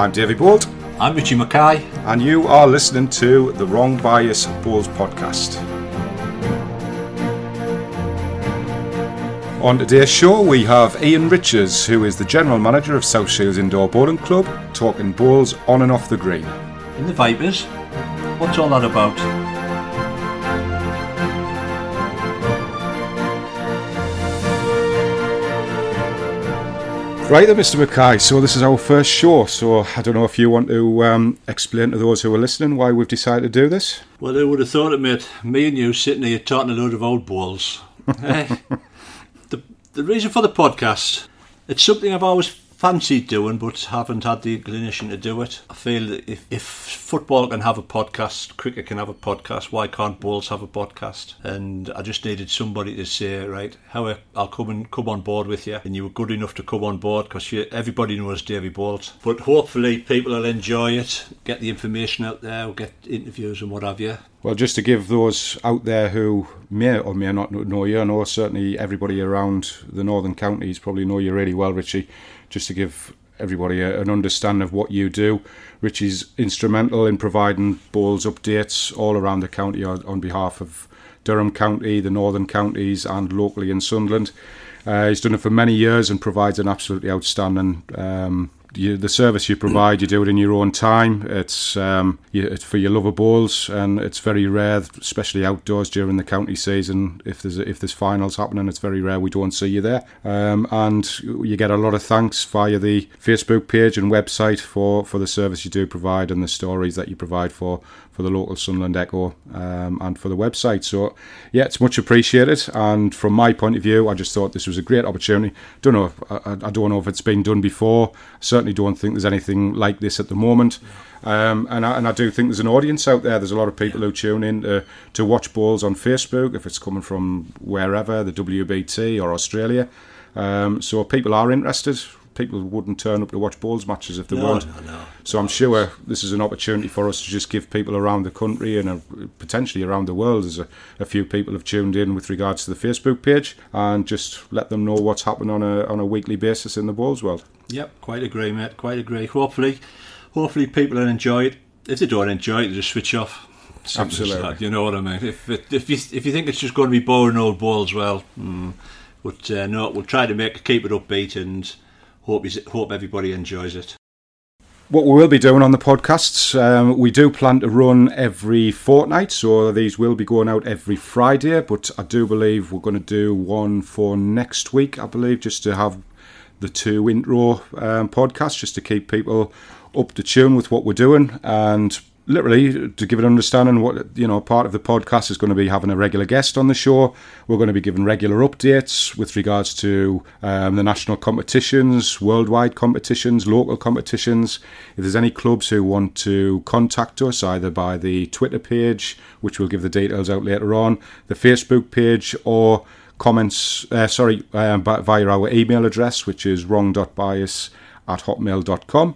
I'm Davy Bolt, I'm Richie Mackay. and you are listening to the Wrong Bias Bowls podcast. On today's show, we have Ian Richards, who is the general manager of South Shields Indoor Bowling Club, talking balls on and off the green. In the Vipers. What's all that about? Right then, Mr. Mackay. So this is our first show. So I don't know if you want to um, explain to those who are listening why we've decided to do this. Well, who would have thought it, mate? Me and you sitting here talking a load of old balls. Eh, the, the reason for the podcast, it's something I've always fancied doing, but haven't had the inclination to do it. I feel that if, if football can have a podcast, cricket can have a podcast, why can't balls have a podcast? And I just needed somebody to say, right, how I'll come and come on board with you. And you were good enough to come on board because everybody knows Davy Balls. But hopefully people will enjoy it, get the information out there, we'll get interviews and what have you. Well, just to give those out there who may or may not know you, I know certainly everybody around the northern counties probably know you really well, Richie. Just to give everybody a, an understanding of what you do. Richie's instrumental in providing bowls updates all around the county on, on behalf of Durham County, the northern counties, and locally in Sunderland. Uh, he's done it for many years and provides an absolutely outstanding um, you, the service you provide, you do it in your own time. It's, um, you, it's for your love of balls, and it's very rare, especially outdoors during the county season. If there's if there's finals happening, it's very rare we don't see you there. Um, and you get a lot of thanks via the Facebook page and website for, for the service you do provide and the stories that you provide for for the local Sunderland Echo um, and for the website. So, yeah, it's much appreciated. And from my point of view, I just thought this was a great opportunity. Don't know, I, I don't know if it's been done before. Certainly don't think there's anything like this at the moment. Um, and, I, and I do think there's an audience out there. There's a lot of people who tune in to, to watch balls on Facebook, if it's coming from wherever, the WBT or Australia. Um, so people are interested people wouldn't turn up to watch bowls matches if they No, weren't. no, no. So I'm sure this is an opportunity for us to just give people around the country and uh, potentially around the world. There's a, a few people have tuned in with regards to the Facebook page and just let them know what's happening on a on a weekly basis in the bowls world. Yep, quite agree, mate. Quite agree. Hopefully, hopefully people will enjoy it. If they don't enjoy it, they just switch off. As Absolutely. that, You know what I mean? If it, if you if you think it's just going to be boring old balls, well, mm, but uh, no, we'll try to make keep it upbeat and hope hope everybody enjoys it. What we will be doing on the podcasts, um, we do plan to run every fortnight, so these will be going out every Friday. But I do believe we're going to do one for next week. I believe just to have the two intro um, podcasts, just to keep people up to tune with what we're doing, and literally to give an understanding what you know. Part of the podcast is going to be having a regular guest on the show. We're going to be giving regular updates with regards to um, the national competitions, worldwide competitions, local competitions. If there's any clubs who want to contact us, either by the Twitter page, which we'll give the details out later on, the Facebook page, or comments, uh, sorry, um, via our email address, which is wrong.bias at hotmail.com.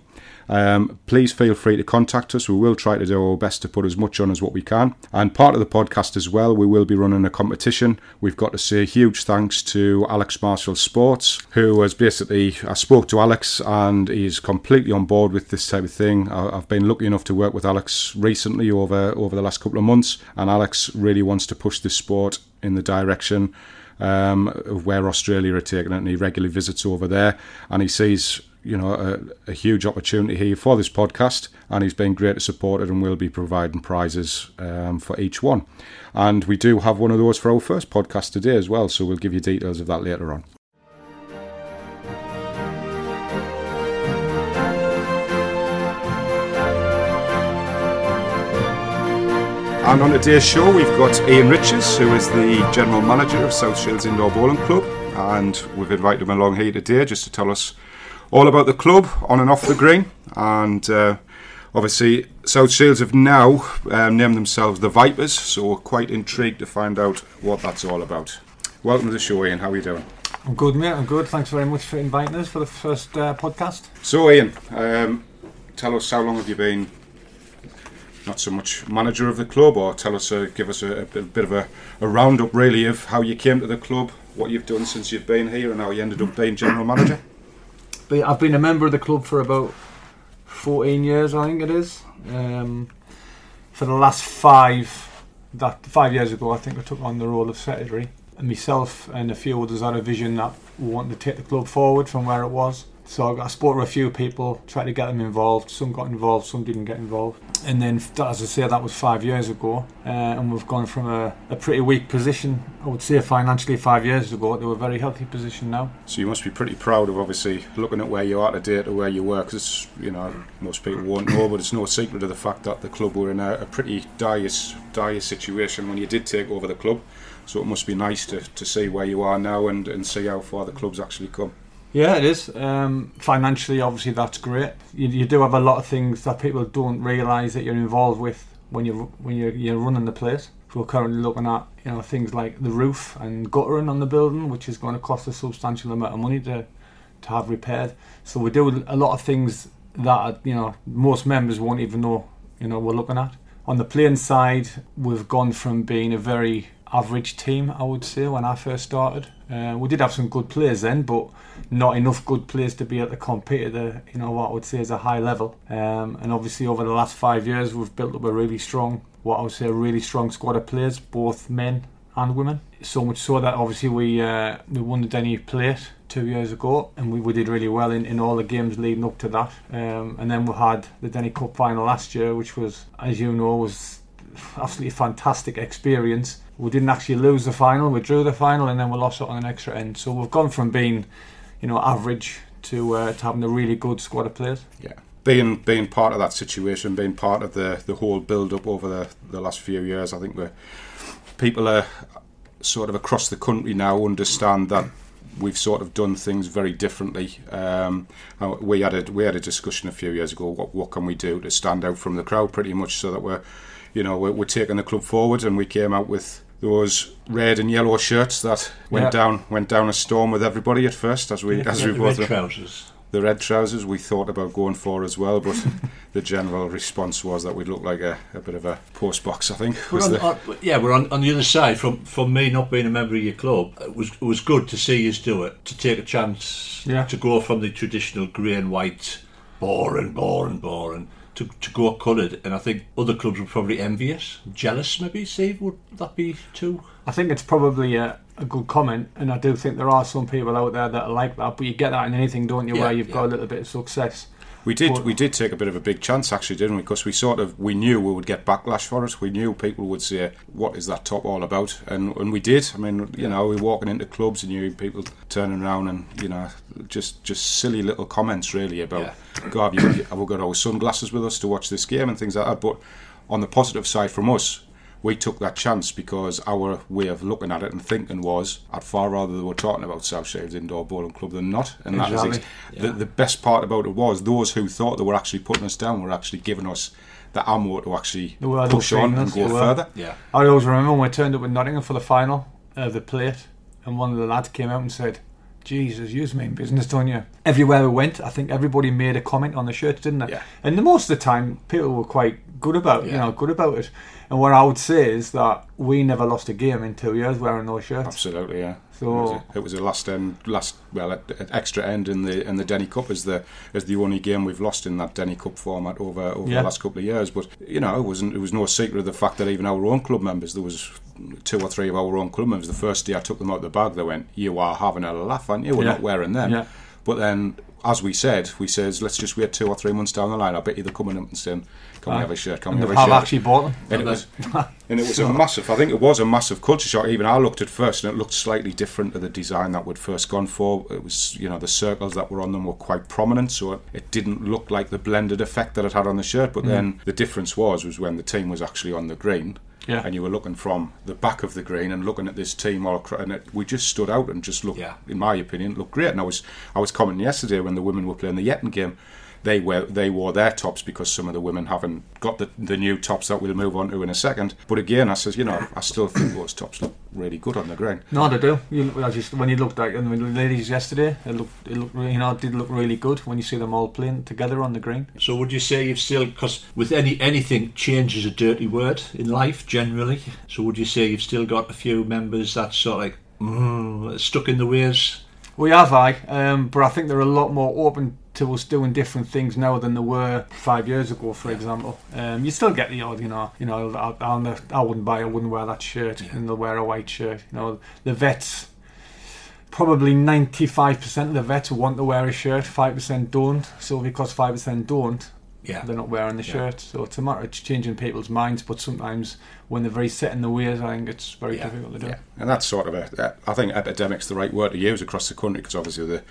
Um, please feel free to contact us. We will try to do our best to put as much on as what we can. And part of the podcast as well, we will be running a competition. We've got to say huge thanks to Alex Marshall Sports, who has basically, I spoke to Alex and he's completely on board with this type of thing. I've been lucky enough to work with Alex recently over, over the last couple of months, and Alex really wants to push this sport in the direction um, of where Australia are taking it, and he regularly visits over there, and he sees you know a, a huge opportunity here for this podcast, and he's been great to support it, and we'll be providing prizes um, for each one, and we do have one of those for our first podcast today as well, so we'll give you details of that later on. And on today's show, we've got Ian Richards, who is the general manager of South Shields Indoor Bowling Club, and we've invited him along here today just to tell us all about the club on and off the green. And uh, obviously, South Shields have now um, named themselves the Vipers, so we're quite intrigued to find out what that's all about. Welcome to the show, Ian. How are you doing? I'm good, mate. I'm good. Thanks very much for inviting us for the first uh, podcast. So, Ian, um, tell us how long have you been not so much manager of the club, or tell us, uh, give us a, a bit of a, a roundup, really, of how you came to the club, what you've done since you've been here, and how you ended up being general manager. I've been a member of the club for about 14 years, I think it is. Um, for the last five, that five years ago, I think I took on the role of secretary. And myself and a few others had a vision that we wanted to take the club forward from where it was. So I spoke to a few people, tried to get them involved. Some got involved, some didn't get involved. And then, as I say, that was five years ago, uh, and we've gone from a, a pretty weak position, I would say, financially five years ago, to a very healthy position now. So you must be pretty proud of obviously looking at where you are today to where you were, because you know most people won't know, but it's no secret of the fact that the club were in a, a pretty dire, dire situation when you did take over the club. So it must be nice to, to see where you are now and, and see how far the club's actually come. Yeah, it is. Um, financially, obviously, that's great. You, you do have a lot of things that people don't realise that you're involved with when you're when you're, you're running the place. We're currently looking at you know things like the roof and guttering on the building, which is going to cost a substantial amount of money to to have repaired. So we do a lot of things that you know most members won't even know you know we're looking at. On the playing side, we've gone from being a very average team, I would say, when I first started. Uh, we did have some good players then, but not enough good players to be able to compete at the, you know, what I would say is a high level. Um, and obviously, over the last five years, we've built up a really strong, what I would say, a really strong squad of players, both men and women. So much so that obviously we uh, we won the Denny Plate two years ago, and we, we did really well in, in all the games leading up to that. Um, and then we had the Denny Cup final last year, which was, as you know, was absolutely fantastic experience. We didn't actually lose the final, we drew the final, and then we lost it on an extra end. So we've gone from being, you know, average to uh, to having a really good squad of players. Yeah. Being being part of that situation, being part of the, the whole build up over the, the last few years, I think we're people are sort of across the country now understand that we've sort of done things very differently. Um, we had a we had a discussion a few years ago. What what can we do to stand out from the crowd? Pretty much so that we're you know, we're, we're, taking the club forward, and we came out with those red and yellow shirts that went down went down a storm with everybody at first, as we yeah, as we the both red trousers. The red trousers we thought about going for as well, but the general response was that we'd look like a, a bit of a post box. I think. We're on, on, yeah, we're on, on the other side. From from me not being a member of your club, it was it was good to see you do it, to take a chance, yeah. to go from the traditional grey and white, boring, boring, boring to, to go coloured, and I think other clubs were probably envious, jealous. Maybe, Steve, would that be too? I think it's probably a, a good comment, and I do think there are some people out there that are like that. But you get that in anything, don't you? Yeah, where you've yeah. got a little bit of success. We did. But- we did take a bit of a big chance, actually, didn't we? Because we sort of we knew we would get backlash for it. We knew people would say, "What is that top all about?" And and we did. I mean, you know, we were walking into clubs and you people turning around and you know, just just silly little comments really about, God, you, have we got our sunglasses with us to watch this game and things like that. But on the positive side, from us. We took that chance because our way of looking at it and thinking was I'd far rather they were talking about South Shields Indoor Bowling Club than not. And that is Exactly. ex- the, the best part about it was those who thought they were actually putting us down were actually giving us the ammo to actually They push on and go further. Yeah. I always remember when we turned up in Nottingham for the final of the plate, and one of the lads came out and said, Jesus, you mean business, don't you? Everywhere we went, I think everybody made a comment on the shirts, didn't they? Yeah. And the most of the time, people were quite good about, you know, good about it. And what I would say is that we never lost a game in two years wearing those shirts. Absolutely, yeah. So- it, was a, a last end, last well, a- an extra end in the in the Denny Cup as the as the only game we've lost in that Denny Cup format over over Yeah. the last couple of years. But you know, it wasn't it was no secret of the fact that even our own club members, there was two or three of our own club members. The first day I took them out of the bag, they went, "You are having a laugh, aren't you? We're Yeah. not wearing them." Yeah. But then, as we said, we says, let's just wait two or three months down the line. I bet you they're coming up and saying, "Can we have a shirt? Can we have a shirt?" actually bought them. and it was and it was a massive I think it was a massive culture shock even I looked at first and it looked slightly different to the design that we'd first gone for it was you know the circles that were on them were quite prominent so it, didn't look like the blended effect that it had on the shirt but mm. then the difference was was when the team was actually on the green Yeah. and you were looking from the back of the green and looking at this team all across, and it, we just stood out and just looked Yeah. in my opinion looked great and I was I was commenting yesterday when the women were playing the Yetton game they wear they wore their tops because some of the women haven't got the, the new tops that we'll move on to in a second. But again, I says, you know, I still think those tops look really good on the green. No, they do. You, I just when you looked at the ladies yesterday, it looked, it looked, you know, it did look really good when you see them all playing together on the green. So would you say you've still because with any anything change is a dirty word in life generally. So would you say you've still got a few members that sort of like mm, stuck in the ways? We have, I, um, but I think they're a lot more open to us doing different things now than there were five years ago, for example. Um, you still get the odd, you know, you know, I, I, I wouldn't buy, I wouldn't wear that shirt, Yeah. and they'll wear a white shirt. You know, the vets. Probably 95% of the vets want to wear a shirt, 5% don't. So because 5% don't, Yeah. they're not wearing the Yeah. shirt. So it's a matter of changing people's minds. But sometimes when they're very set in the ways, I think it's very Yeah. difficult to do. Yeah, and that's sort of a. I think epidemic's the right word to use across the country because obviously the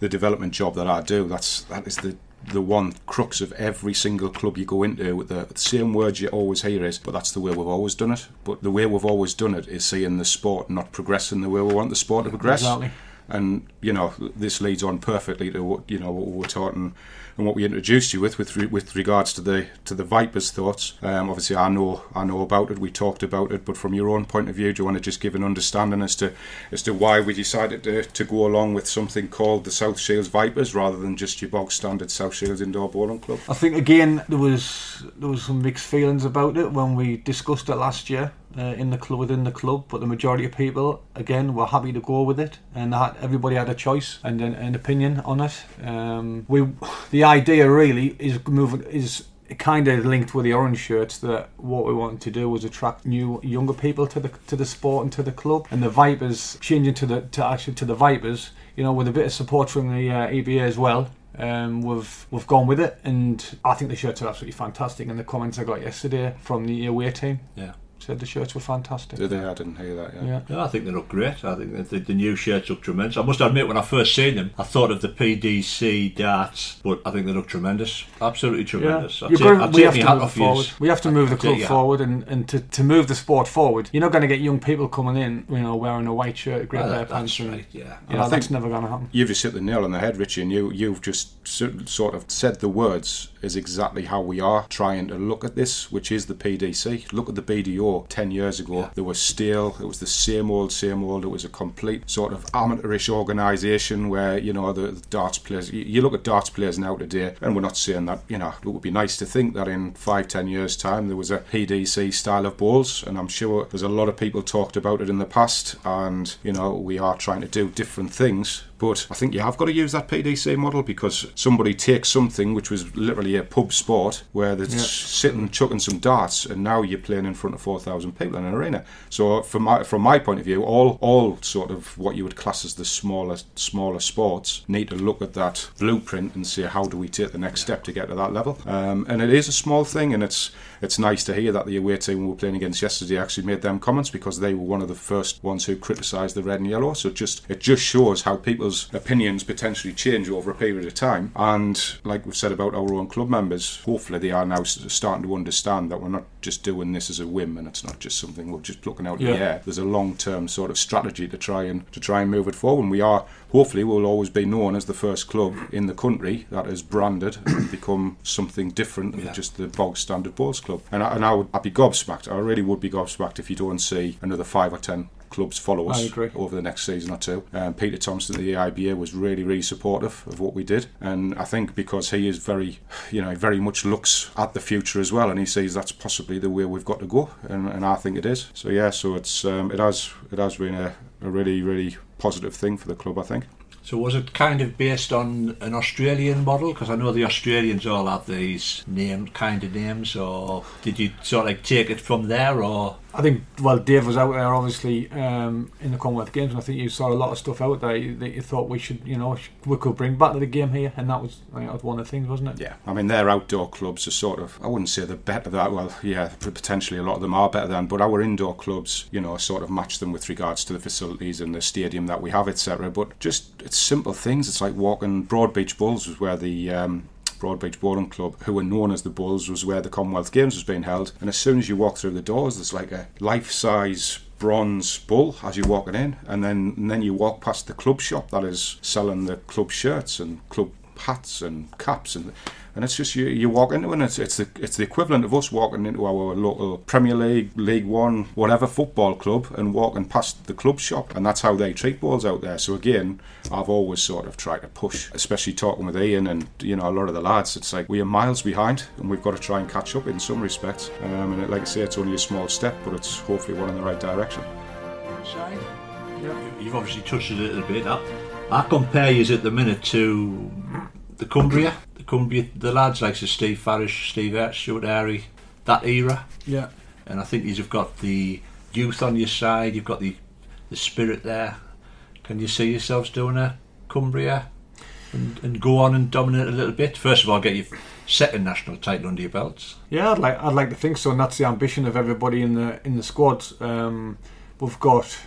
the development job that I do that's that is the the one crux of every single club you go into with the, the same words you always hear is but that's the way we've always done it but the way we've always done it is seeing the sport not progressing the way we want the sport to progress Exactly. and you know this leads on perfectly to what you know what we were taught and, and what we introduced you with with re- with regards to the to the Vipers thoughts. Um, obviously, I know I know about it. We talked about it, but from your own point of view, do you want to just give an understanding as to as to why we decided to, to go along with something called the South Shields Vipers rather than just your bog standard South Shields Indoor Bowling Club? I think again there was there was some mixed feelings about it when we discussed it last year uh, in the club within the club, but the majority of people again were happy to go with it, and had, everybody had a choice and an, an opinion on it. Um, we the idea really is moving is kind of linked with the orange shirts that what we wanted to do was attract new younger people to the to the sport and to the club and the Vipers changing to the to actually to the Vipers you know with a bit of support from the uh, EBA as well um, we've we've gone with it, and I think the shirts are absolutely fantastic. And the comments I got yesterday from the away team Yeah. Said the shirts were fantastic. Did they? I didn't hear that. Yeah. Yeah. Yeah, I think they look great. I think the, the new shirts look tremendous. I must admit, when I first seen them, I thought of the PDC darts, but I think they look tremendous. Absolutely tremendous. I'd take, got to- I'd we have to move forward. We have to move the I'd club take your hat. forward, and, and to, to move the sport forward. You're not going to get young people coming in, you know, wearing a white shirt, a grey Ah, pair that- of pants, that's and right, yeah. you know, I that's think- never going to happen. You've just hit the nail on the head, Richie, and you you've just sort of said the words is exactly how we are trying to look at this, which is the PDC. Look at the BDO ten years ago. Yeah. They were stale. It was the same old, same old. It was a complete sort of amateurish organisation where you know the, the darts players. You, you look at darts players now today, and we're not saying that. You know, it would be nice to think that in five, ten years' time there was a PDC style of balls, and I'm sure there's a lot of people talked about it in the past, and you know we are trying to do different things. But I think you have got to use that PDC model because somebody takes something which was literally a pub sport where they're Yeah. sitting chucking some darts, and now you're playing in front of four thousand people in an arena. So from my from my point of view, all all sort of what you would class as the smaller smaller sports need to look at that blueprint and see how do we take the next step to get to that level. Um, and it is a small thing, and it's it's nice to hear that the away team we were playing against yesterday actually made them comments because they were one of the first ones who criticised the red and yellow. So just it just shows how people's opinions potentially change over a period of time. And like we've said about our own club members, hopefully they are now starting to understand that we're not just doing this as a whim and it's not just something we're just looking out in Yeah. the air. There's a long term sort of strategy to try and to try and move it forward. And we are hopefully we'll always be known as the first club in the country that has branded and become something different than Yeah. just the bog standard bowls club. And I, and I would I'd be gobsmacked. I really would be gobsmacked if you don't see another five or ten clubs follow us over the next season or two. Um, Peter Thompson the EIBA was really, really supportive of what we did, and I think because he is very, you know, very much looks at the future as well, and he sees that's possibly the way we've got to go, and, and I think it is. So yeah, so it's um, it has it has been a, a really, really positive thing for the club, I think. So was it kind of based on an Australian model? Because I know the Australians all have these named kind of names, or did you sort of like take it from there, or I think well, Dave was out there obviously um, in the Commonwealth Games, and I think you saw a lot of stuff out there that you thought we should, you know, we could bring back to the game here, and that was, that was one of the things, wasn't it? Yeah, I mean their outdoor clubs are sort of I wouldn't say they're better than well, yeah, potentially a lot of them are better than, but our indoor clubs, you know, sort of match them with regards to the facilities and the stadium that we have, etc. But just it's simple things. It's like walking Broadbeach Bulls was where the um, Broadbeach Bowling Club, who were known as the Bulls, was where the Commonwealth Games was being held. And as soon as you walk through the doors, there's like a life-size bronze bull as you're walking in, and then and then you walk past the club shop that is selling the club shirts and club hats and caps and and it's just you, you walk into it and it's it's the it's the equivalent of us walking into our local Premier League, League One, whatever football club and walking past the club shop and that's how they treat balls out there. So again, I've always sort of tried to push, especially talking with Ian and you know a lot of the lads. It's like we are miles behind and we've got to try and catch up in some respects. Um, and like I say, it's only a small step, but it's hopefully one in the right direction. side? You've obviously touched it a little bit. I, I compare you at the minute to the Cumbria, the Cumbria, the lads like Steve Farish, Steve Ertz, Stuart Airey, that era. Yeah. And I think you've got the youth on your side, you've got the, the spirit there. Can you see yourselves doing a Cumbria and, and go on and dominate a little bit? First of all, get your second national title under your belts. Yeah, I'd like I'd like to think so, and that's the ambition of everybody in the in the squad. Um, we've got,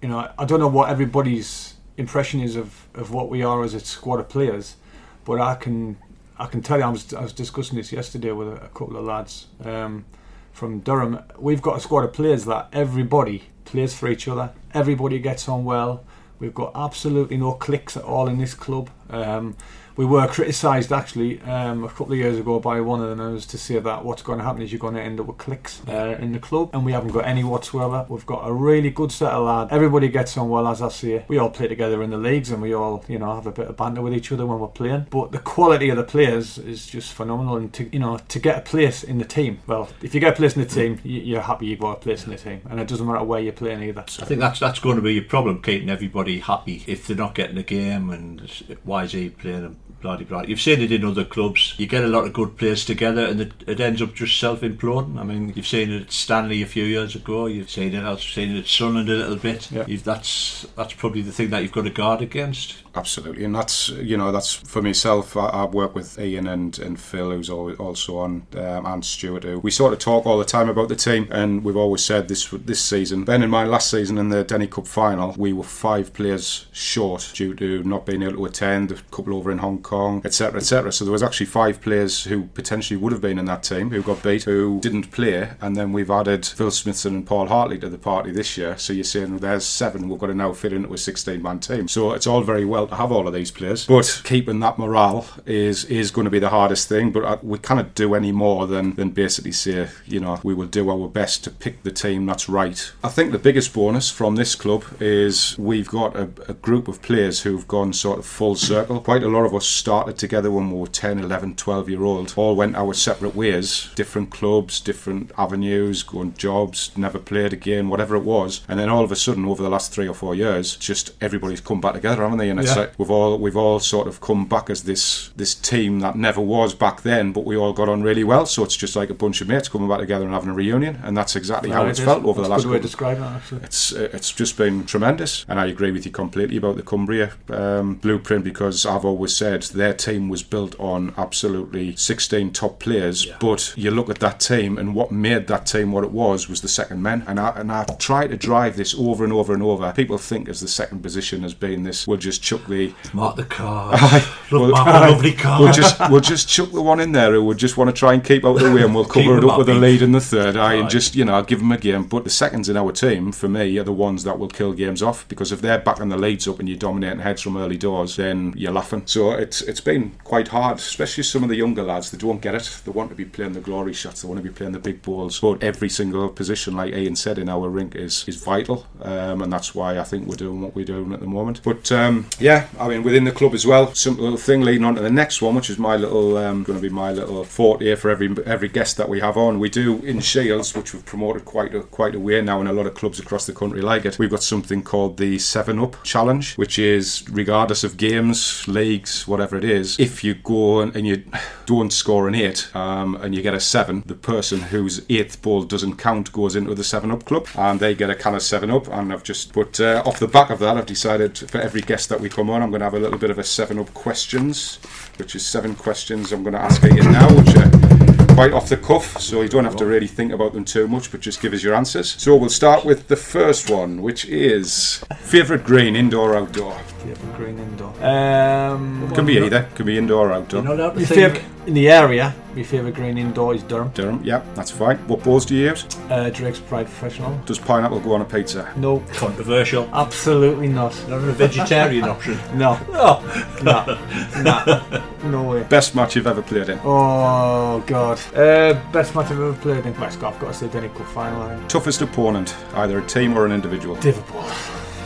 you know, I don't know what everybody's impression is of, of what we are as a squad of players, but I can I can tell you I was I was discussing this yesterday with a, a couple of lads um, from Durham. We've got a squad of players that everybody plays for each other. Everybody gets on well. We've got absolutely no cliques at all in this club. Um, we were criticised actually um, a couple of years ago by one of the members to say that what's going to happen is you're going to end up with clicks uh, in the club, and we haven't got any whatsoever. We've got a really good set of lads. Everybody gets on well, as I say. We all play together in the leagues, and we all you know have a bit of banter with each other when we're playing. But the quality of the players is just phenomenal, and to you know to get a place in the team. Well, if you get a place in the team, you're happy you've got a place in the team, and it doesn't matter where you're playing either. I think that's that's going to be your problem, keeping everybody happy if they're not getting a game and why is he playing them bloody bloody. You've seen it in other clubs. You get a lot of good players together, and it, it ends up just self imploding. I mean, you've seen it at Stanley a few years ago. You've seen it. I've seen it at Sunderland a little bit. Yeah. That's that's probably the thing that you've got to guard against. Absolutely, and that's you know that's for myself. I, I work with Ian and, and Phil, who's also on, um, and Stuart. Who we sort of talk all the time about the team, and we've always said this this season. Ben in my last season in the Denny Cup final, we were five players short due to not being able to attend. A couple over in Hong Kong, etc., etc. So there was actually five players who potentially would have been in that team who got beat, who didn't play, and then we've added Phil Smithson and Paul Hartley to the party this year. So you're saying well, there's seven. We've got to now fit into a 16-man team. So it's all very well to have all of these players, but keeping that morale is is going to be the hardest thing. But uh, we cannot do any more than than basically say, you know, we will do our best to pick the team that's right. I think the biggest bonus from this club is we've got a, a group of players who've gone sort of full circle. Quite a lot of us started together when we were 10, 11, 12 year old, all went our separate ways, different clubs, different avenues, going jobs, never played again, whatever it was. And then all of a sudden, over the last three or four years, just everybody's come back together, haven't they? And it's Yeah. like we've all we've all sort of come back as this this team that never was back then, but we all got on really well. So it's just like a bunch of mates coming back together and having a reunion, and that's exactly how it's it felt over the last good way to describe that. Actually. it's it's just been tremendous, and I agree with you completely about the Cumbria um, blueprint because I've always said their team was built on absolutely 16 top players. But you look at that team, and what made that team what it was was the second men. And I and I try to drive this over and over and over. People think as the second position has been this. We'll just chuck the Mark the car. Well, Look, a lovely car. We'll just we'll just chuck the one in there who would just want to try and keep out of the way, and we'll cover it up with a lead in the third. I and just you know give them a game. But the seconds in our team, for me, are the ones that will kill games off because if they're backing the leads up and you're dominating heads from early doors, then you're laughing. So it's it's been quite hard, especially some of the younger lads. They don't get it. They want to be playing the glory shots. They want to be playing the big balls. But every single position, like Ian said, in our rink is is vital, um, and that's why I think we're doing what we're doing at the moment. But um, yeah, I mean within the club as well. Simple little thing leading on to the next one, which is my little um, going to be my little fort here for every every guest that we have on. We do in Shields, which we've promoted quite a quite a way now, and a lot of clubs across the country like it. We've got something called the Seven Up Challenge, which is regardless of games, leagues, whatever it is, if you go and, you don't score an eight um, and you get a seven, the person whose eighth ball doesn't count goes into the Seven Up Club, and they get a can of Seven Up. And I've just put uh, off the back of that, I've decided for every guest that we come on, I'm going to have a little bit of a Seven Up questions, which is seven questions I'm going to ask Ian now, which are quite off the cuff, so you don't have to really think about them too much, but just give us your answers. So we'll start with the first one, which is favourite green, indoor or outdoor? Favourite green indoor. Um, Can be either, can be indoor or outdoor. You're not allowed to my think. favourite in the area. My favourite green indoor is Durham. Durham, yeah, that's fine. What balls do you use? Uh, Drake's Pride Professional. Does pineapple go on a pizza? No, Controversial. absolutely not. Not a vegetarian option. No, Oh, no, no, no way. Best match you've ever played in? Oh god. Uh, best match I've ever played in. West I've got to say Denny Cup final. I think. Toughest opponent, either a team or an individual? Liverpool.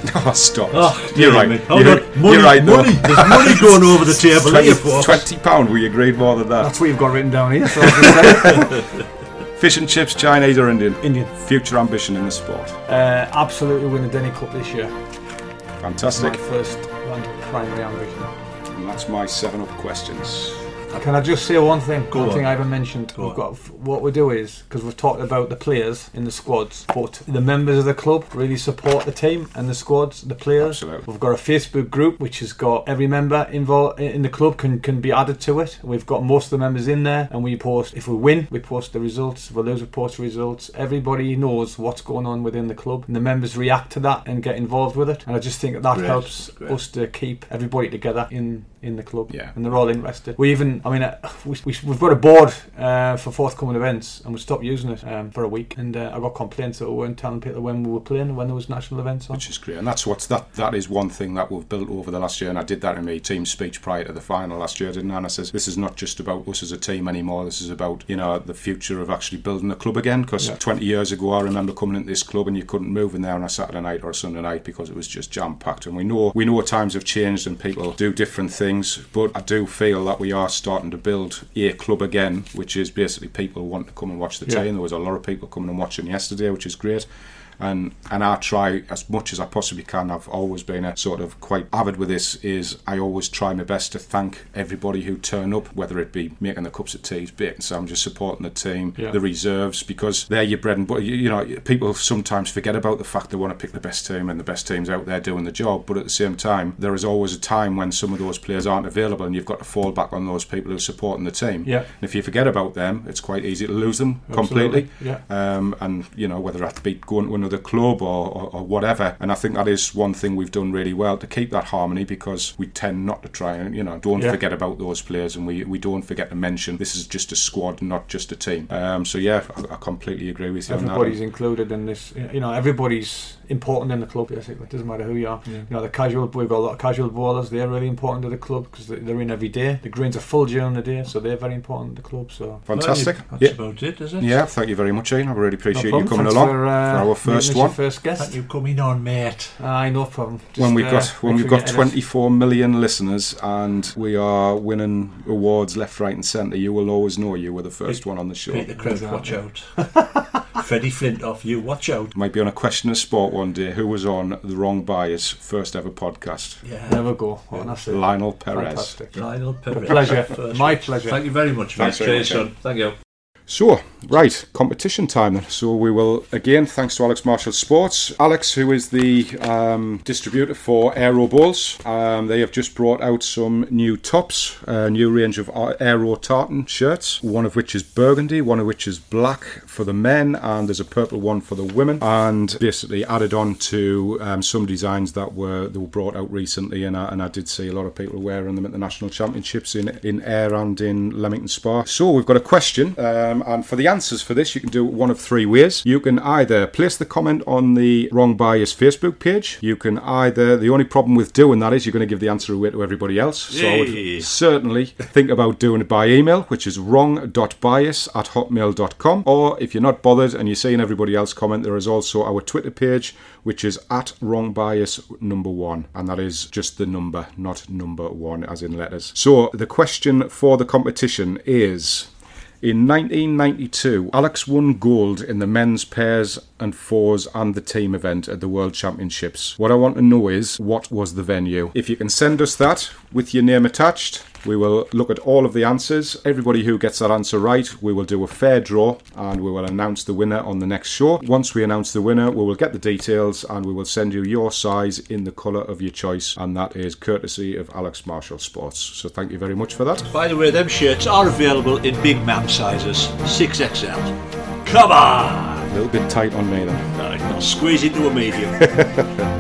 oh, stop. oh you're right. me. You're, look, money, you're right. though. money. There's money going over the table here, 20, folks. 20 pound, we agreed more than that. That's what you've got written down here. So I was gonna say. Fish and chips, Chinese or Indian? Indian. Future ambition in the sport. Uh, absolutely win the Denny Cup this year. My Fantastic. first and primary ambition. And that's my seven up questions. Can I just say one thing? Go one on. thing I haven't mentioned. Go we've got what we do is because we've talked about the players in the squads, but the members of the club really support the team and the squads, the players. Absolutely. We've got a Facebook group which has got every member involved in the club can can be added to it. We've got most of the members in there, and we post. If we win, we post the results. If we lose, we post the results. Everybody knows what's going on within the club, and the members react to that and get involved with it. And I just think that that helps great. us to keep everybody together in in the club. Yeah. and they're all interested. We even, I mean, uh, we, we, we've got a board uh, for forthcoming events, and we stopped using it um, for a week. And uh, I got complaints that we weren't telling people when we were playing, when there was national events on. which is great. And that's what's that. That is one thing that we've built over the last year. And I did that in my team speech prior to the final last year, didn't I? And I says this is not just about us as a team anymore. This is about you know the future of actually building the club again. Because Yeah. 20 years ago, I remember coming into this club and you couldn't move in there on a Saturday night or a Sunday night because it was just jam packed. And we know we know times have changed and people do different things, but I do feel that we are starting to build a club again, which is basically people want to come and watch the Yeah. team. There was a lot of people coming and watching yesterday, which is great and and I try as much as I possibly can. I've always been a sort of quite avid with this. Is I always try my best to thank everybody who turn up, whether it be making the cups of teas, baking sandwiches, supporting the team, Yeah. the reserves, because they're your bread and butter. You, you know, people sometimes forget about the fact they want to pick the best team and the best teams out there doing the job. But at the same time, there is always a time when some of those players aren't available, and you've got to fall back on those people who are supporting the team. Yeah. And if you forget about them, it's quite easy to lose them completely Yeah. um, and you know whether that be going to another club or, or, or whatever. And I think that is one thing we've done really well to keep that harmony because we tend not to try and you know don't Yeah. forget about those players and we, we don't forget to mention this is just a squad, not just a team. Um, so yeah, I, I completely agree with you on Everybody's included in this. You know, everybody's important in the club. Basically, It doesn't matter who you are. Yeah. You know, the casual. We've got a lot of casual bowlers. They're really important to the club because they're in every day. The greens are full during the day, so they're very important to the club. So Fantastic. That's Yeah. about it, is it? Yeah, thank you very much, Ian. I really appreciate no you coming Thanks along for, uh, for our making first one. Your first guest. Thank you coming on, mate. I no problem. when we've got uh, when we've got you get us- 24 million listeners and we are winning awards left, right, and centre, you will always know you were the first one on the show. Peter Crouch, Exactly. watch out. Freddie Flintoff, you watch out. Might be on a question of sport one day. Who was on the Wrong Bias first ever podcast? Yeah. There we go. That's it. Lionel Perez. Fantastic. Lionel Perez. Pleasure. First My pleasure. Thank you very much, mate. Thanks very Cheers, much, son. Thank you. So, right, competition time then. So we will, again, thanks to Alex Marshall Sports. Alex, who is the um, distributor for Aero Bowls, um, they have just brought out some new tops, a new range of Aero tartan shirts, one of which is burgundy, one of which is black for the men, and there's a purple one for the women, and basically added on to um, some designs that were that were brought out recently, and I, and I did see a lot of people wearing them at the national championships in in Ayr and in Leamington Spa. So we've got a question, um, and for the answers for this, you can do it one of three ways. You can either place the comment on the Wrong Bias Facebook page. You can either the only problem with doing that is you're going to give the answer away to everybody else. So I would certainly think about doing it by email, which is wrong.bias at hotmail.com. Or if you're not bothered and you're seeing everybody else comment, there is also our Twitter page, which is at wrong bias number one. And that is just the number, not number one, as in letters. So the question for the competition is. In 1992, Alex won gold in the men's pairs and fours and the team event at the World Championships. What I want to know is what was the venue? If you can send us that with your name attached, we will look at all of the answers. Everybody who gets that answer right, we will do a fair draw and we will announce the winner on the next show. Once we announce the winner, we will get the details and we will send you your size in the colour of your choice, and that is courtesy of Alex Marshall Sports. So thank you very much for that. By the way, them shirts are available in big man sizes, 6XL. Come on! A little bit tight on me then. I'll squeeze into a medium.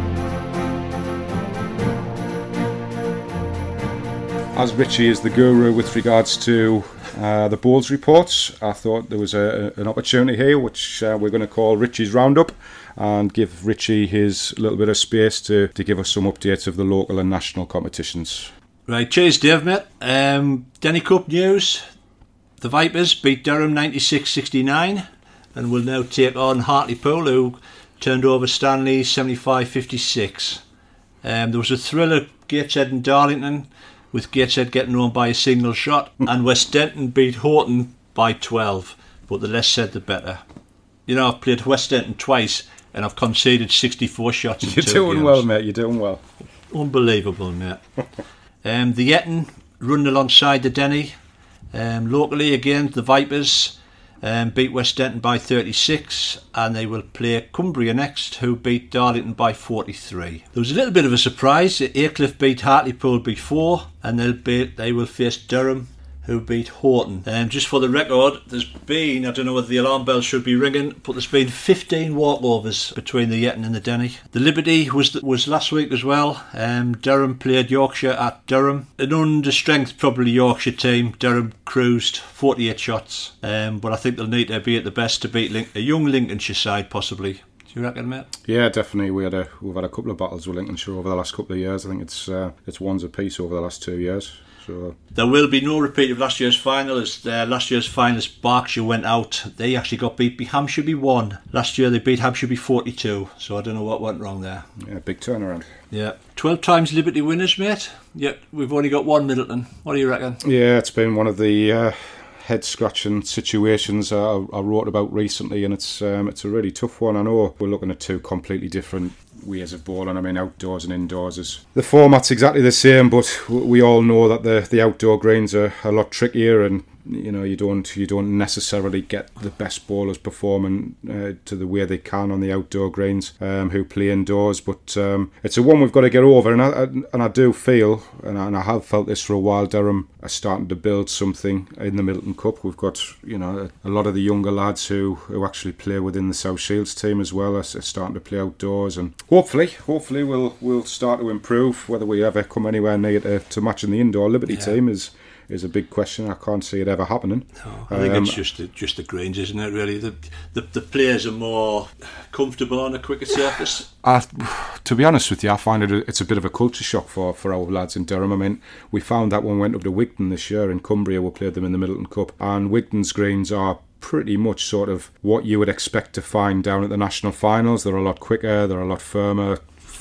as Richie is the guru with regards to uh, the Bulls reports, I thought there was a, an opportunity here, which uh, we're going to call Richie's Roundup, and give Richie his little bit of space to, to give us some updates of the local and national competitions. right, cheers, Dave, mate. Um, Denny Cup news. The Vipers beat Durham 96 69 and will now take on Hartlepool, who turned over Stanley 75 56. Um, there was a thriller Gateshead and Darlington, with Gateshead getting home by a single shot, and West Denton beat Horton by 12. But the less said, the better. You know, I've played West Denton twice, and I've conceded 64 shots in You're doing games. well, mate. You're doing well. Unbelievable, mate. Um, the Yetton run alongside the Denny. Um, locally, again, the Vipers um, beat West Denton by 36, and they will play Cumbria next, who beat Darlington by 43. There was a little bit of a surprise. Aycliffe beat Hartlepool before, and they'll be, they will face Durham who beat Horton. And um, just for the record, there's been, I don't know whether the alarm bell should be ringing, but there's been 15 walkovers between the Yetton and the Denny. The Liberty was was last week as well. Um, Durham played Yorkshire at Durham. An under strength, probably Yorkshire team. Durham cruised 48 shots, um, but I think they'll need to be at the best to beat Link- a young Lincolnshire side, possibly. Do you reckon, mate? Yeah, definitely. We had a we've had a couple of battles with Lincolnshire over the last couple of years. I think it's uh, it's ones apiece over the last two years. So there will be no repeat of last year's final. As uh, last year's finalist Berkshire went out, they actually got beat. by Hampshire one last year. They beat Hampshire by forty two. So I don't know what went wrong there. Yeah, big turnaround. Yeah, twelve times Liberty winners, mate. Yet we've only got one Middleton. What do you reckon? Yeah, it's been one of the. Uh head scratching situations I, I, wrote about recently, and it's um, it's a really tough one. I know we're looking at two completely different ways of bowling. I mean, outdoors and indoors is the format's exactly the same, but we all know that the the outdoor greens are a lot trickier and you know you don't you don't necessarily get the best bowlers performing uh, to the way they can on the outdoor greens um, who play indoors but um, it's a one we've got to get over and I, and I do feel and I, and I have felt this for a while Durham are starting to build something in the Middleton Cup we've got you know a, a lot of the younger lads who, who actually play within the South Shields team as well are, are starting to play outdoors and hopefully hopefully we'll we'll start to improve whether we ever come anywhere near to, to matching the indoor Liberty yeah. team is is a big question. I can't see it ever happening. No, I think um, it's just the, just the greens, isn't it? Really, the, the the players are more comfortable on a quicker surface. I, to be honest with you, I find it a, it's a bit of a culture shock for, for our lads in Durham. I mean, we found that when we went up to Wigton this year in Cumbria, we played them in the Middleton Cup, and Wigton's greens are pretty much sort of what you would expect to find down at the national finals. They're a lot quicker, they're a lot firmer,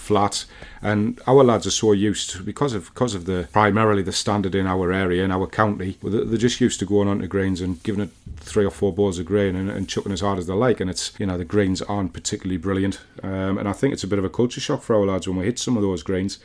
flat. And our lads are so used because of because of the primarily the standard in our area in our county. They're just used to going onto greens and giving it three or four balls of grain and, and chucking as hard as they like. And it's you know the greens aren't particularly brilliant. Um, and I think it's a bit of a culture shock for our lads when we hit some of those greens.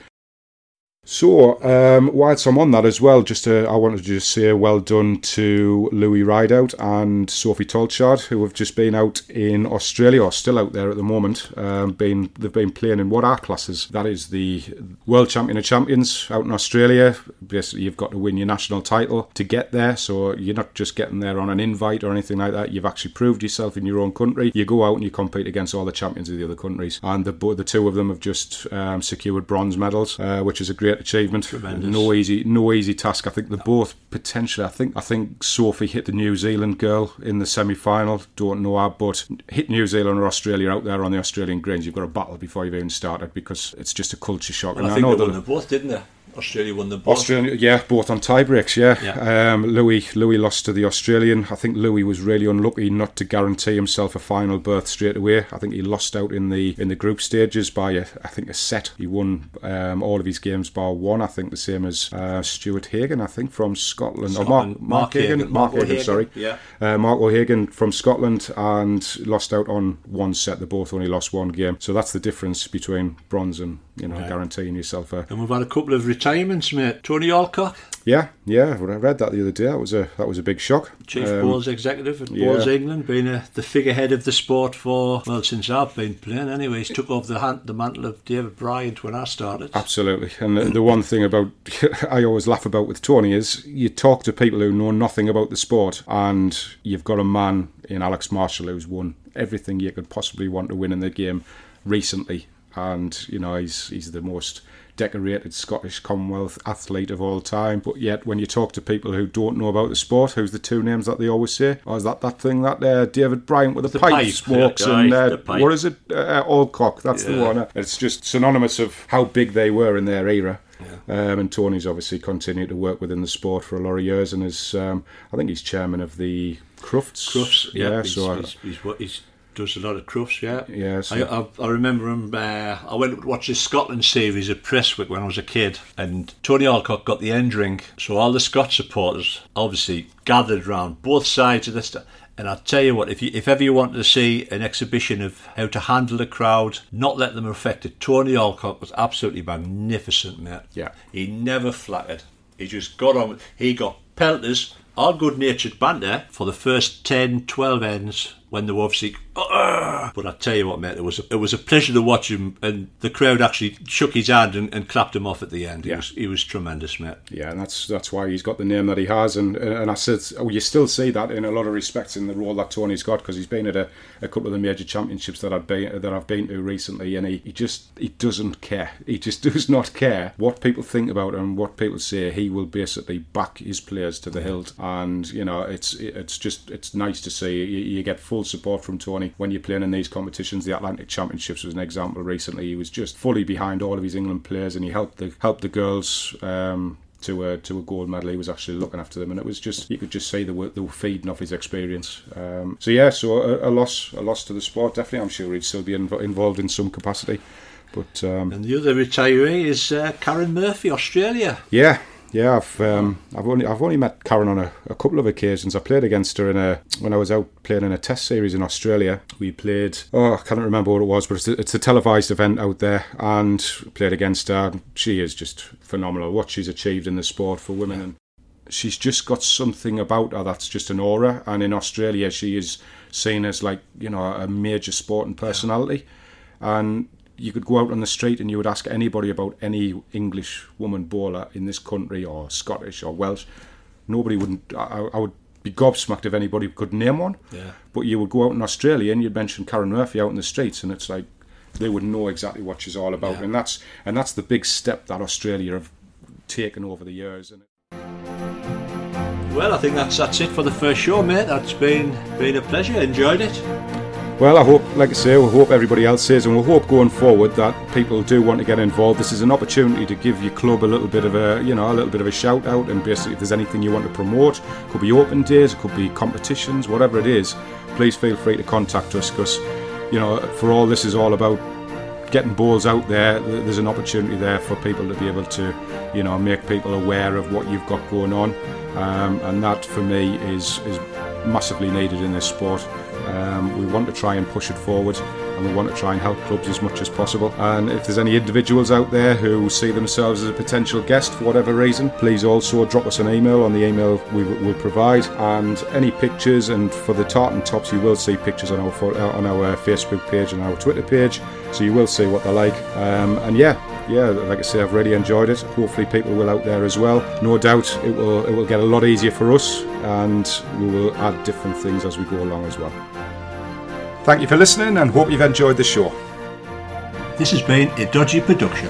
So, um, whilst I'm on that as well, just to, I wanted to just say well done to Louis Rideout and Sophie Tolchard, who have just been out in Australia, or still out there at the moment. Um, been they've been playing in what are classes? That is the World Champion of Champions out in Australia. Basically, you've got to win your national title to get there, so you're not just getting there on an invite or anything like that. You've actually proved yourself in your own country. You go out and you compete against all the champions of the other countries, and the the two of them have just um, secured bronze medals, uh, which is a great achievement. Tremendous. No easy, no easy task. I think they're both potentially. I think I think Sophie hit the New Zealand girl in the semi-final. Don't know how, but hit New Zealand or Australia out there on the Australian greens. You've got a battle before you've even started because it's just a culture shock. Well, and I, think I know they won them both, didn't they? Australia won the both. Australia, yeah, both on tie breaks. Yeah, yeah. Um, Louis Louis lost to the Australian. I think Louis was really unlucky not to guarantee himself a final berth straight away. I think he lost out in the in the group stages by a, I think a set. He won um, all of his games bar one. I think the same as uh, Stuart Hagen. I think from Scotland. Scotland. Or Mark, Mark, Hagen. Mark, Mark Hagen, Hagen, Sorry. Yeah. Uh, Mark O'Hagan from Scotland and lost out on one set. They both only lost one game. So that's the difference between bronze and you know, guaranteeing yourself a. And we've had a couple of retirements, mate. Tony Allcock. Yeah, yeah. I read that the other day. That was a that was a big shock. Chief um, Bowls executive at yeah. Bowls England, being a, the figurehead of the sport for well since I've been playing. Anyway, he's took over the hand, the mantle of David Bryant when I started. Absolutely. And the, the one thing about I always laugh about with Tony is you talk to people who know nothing about the sport, and you've got a man in Alex Marshall who's won everything you could possibly want to win in the game recently and you know he's he's the most decorated Scottish Commonwealth athlete of all time. But yet, when you talk to people who don't know about the sport, who's the two names that they always say? Oh, is that that thing that uh, David Bryant with the, the pipe, pipe, smokes and uh, what is it? Uh, Allcock. That's yeah. the one. It's just synonymous of how big they were in their era. Yeah. Um, and Tony's obviously continued to work within the sport for a lot of years, and is um, I think he's chairman of the Crufts. Crufts, yeah. yeah he's, so he's, he's, he's, does a lot of crufts, yeah. Yeah. So. I, I, I, remember him. Uh, I went to watch the Scotland series at Prestwick when I was a kid, and Tony Allcock got the end ring. So all the Scotch supporters obviously gathered round both sides of the st- And I'll tell you what, if you, if ever you want to see an exhibition of how to handle a crowd, not let them affect it, Tony Allcock was absolutely magnificent, mate. Yeah. He never flattered. He just got on. He got pelters, all good-natured banter for the first 10, 12 ends when they were obviously. "Ugh." But I tell you what, mate, it was a, it was a pleasure to watch him, and the crowd actually shook his hand and, and clapped him off at the end. He Yeah. was he was tremendous, mate. Yeah, and that's that's why he's got the name that he has, and and I said oh, you still see that in a lot of respects in the role that Tony's got because he's been at a, a couple of the major championships that I've been that I've been to recently, and he, he just he doesn't care. He just does not care what people think about him, what people say. He will basically back his players to the hilt, and you know it's it's just it's nice to see. You, you get full support from Tony when you're playing in these competitions. The Atlantic Championships was an example recently. He was just fully behind all of his England players, and he helped the helped the girls. Um, to a to a gold medal. He was actually looking after them, and it was just you could just see they were they were feeding off his experience. Um, so yeah, so a, a loss a loss to the sport. Definitely, I'm sure he'd still be inv- involved in some capacity. But um, And the other retiree is uh, Karen Murphy, Australia. yeah, yeah, I've um, I've only I've only met Karen on a, a couple of occasions. I played against her in a when I was out playing in a test series in Australia. We played oh I can't remember what it was, but it's a, it's a televised event out there, and played against her. She is just phenomenal. What she's achieved in the sport for women, and she's just got something about her that's just an aura. And in Australia, she is seen as like you know a major sporting personality, and you could go out on the street and you would ask anybody about any English woman bowler in this country or Scottish or Welsh. Nobody wouldn't. I, I would be gobsmacked if anybody could name one. Yeah. But you would go out in Australia and you'd mention Karen Murphy out in the streets, and it's like they would know exactly what she's all about, Yeah. and that's and that's the big step that Australia have taken over the years. And Well, I think that's that's it for the first show, mate. That's been been a pleasure. Enjoyed it. Well, I hope, like I say, we hope everybody else is, and we hope going forward that people do want to get involved. This is an opportunity to give your club a little bit of a, you know, a little bit of a shout out, and basically, if there's anything you want to promote, could be open days, it could be competitions, whatever it is. Please feel free to contact us because, you know, for all this is all about getting balls out there. There's an opportunity there for people to be able to, you know, make people aware of what you've got going on, um, and that for me is is massively needed in this sport. Um, we want to try and push it forward, and we want to try and help clubs as much as possible. And if there's any individuals out there who see themselves as a potential guest for whatever reason, please also drop us an email on the email we will provide. And any pictures, and for the tartan tops, you will see pictures on our uh, on our Facebook page and our Twitter page, so you will see what they're like. Um, and yeah, yeah, like I say, I've really enjoyed it. Hopefully, people will out there as well. No doubt, it will it will get a lot easier for us, and we will add different things as we go along as well. Thank you for listening, and hope you've enjoyed the show. This has been a dodgy production.